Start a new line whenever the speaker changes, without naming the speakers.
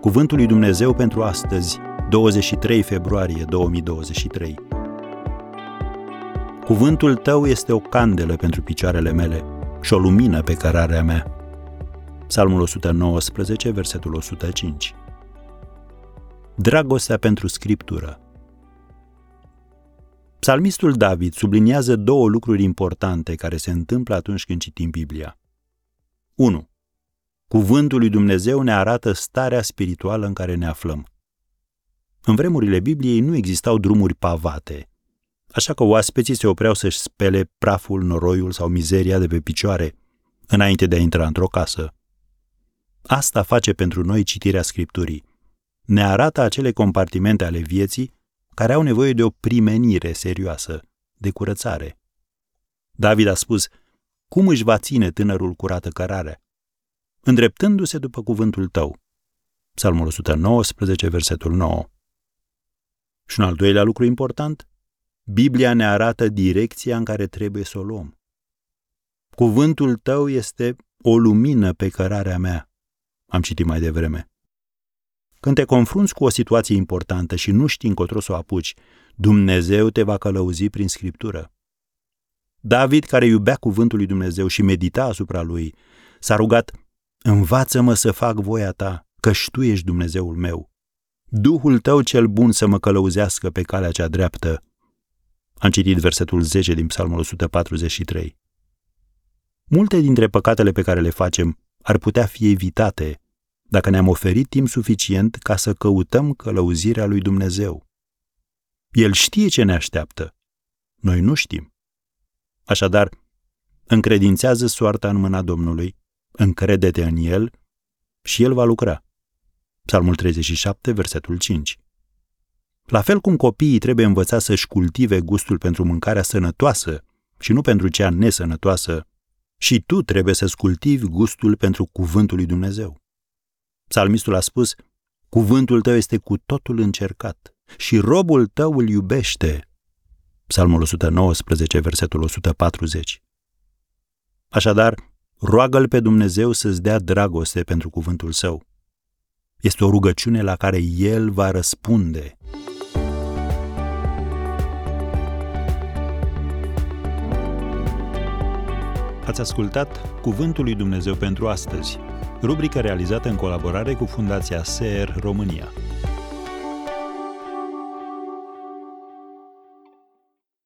Cuvântul lui Dumnezeu pentru astăzi, 23 februarie 2023. Cuvântul tău este o candelă pentru picioarele mele și o lumină pe cărarea mea. Psalmul 119, versetul 105. Dragostea pentru scriptură. Psalmistul David subliniază două lucruri importante care se întâmplă atunci când citim Biblia. 1. Cuvântul lui Dumnezeu ne arată starea spirituală în care ne aflăm. În vremurile Bibliei nu existau drumuri pavate, așa că oaspeții se opreau să-și spele praful, noroiul sau mizeria de pe picioare înainte de a intra într-o casă. Asta face pentru noi citirea Scripturii. Ne arată acele compartimente ale vieții care au nevoie de o primenire serioasă, de curățare. David a spus, cum își va ține tânărul curată cărarea? Îndreptându-se după cuvântul tău. Psalmul 119, versetul 9. Și un al doilea lucru important, Biblia ne arată direcția în care trebuie să o luăm. Cuvântul tău este o lumină pe cărarea mea, am citit mai devreme. Când te confrunți cu o situație importantă și nu știi încotro să o apuci, Dumnezeu te va călăuzi prin Scriptură. David, care iubea cuvântul lui Dumnezeu și medita asupra lui, s-a rugat, Învață-mă să fac voia ta, căci tu ești Dumnezeul meu. Duhul tău cel bun să mă călăuzească pe calea cea dreaptă. Am citit versetul 10 din Psalmul 143. Multe dintre păcatele pe care le facem ar putea fi evitate dacă ne-am oferit timp suficient ca să căutăm călăuzirea lui Dumnezeu. El știe ce ne așteaptă. Noi nu știm. Așadar, încredințează soarta în mâna Domnului, încredete în El și El va lucra. Psalmul 37, versetul 5. La fel cum copiii trebuie învăța să-și cultive gustul pentru mâncarea sănătoasă și nu pentru cea nesănătoasă, și tu trebuie să-ți cultivi gustul pentru cuvântul lui Dumnezeu. Psalmistul a spus, cuvântul tău este cu totul încercat și robul tău îl iubește. Psalmul 119, versetul 140. Așadar, roagă-l pe Dumnezeu să-ți dea dragoste pentru cuvântul său. Este o rugăciune la care el va răspunde. Ați ascultat Cuvântul lui Dumnezeu pentru astăzi rubrică realizată în colaborare cu Fundația SER România.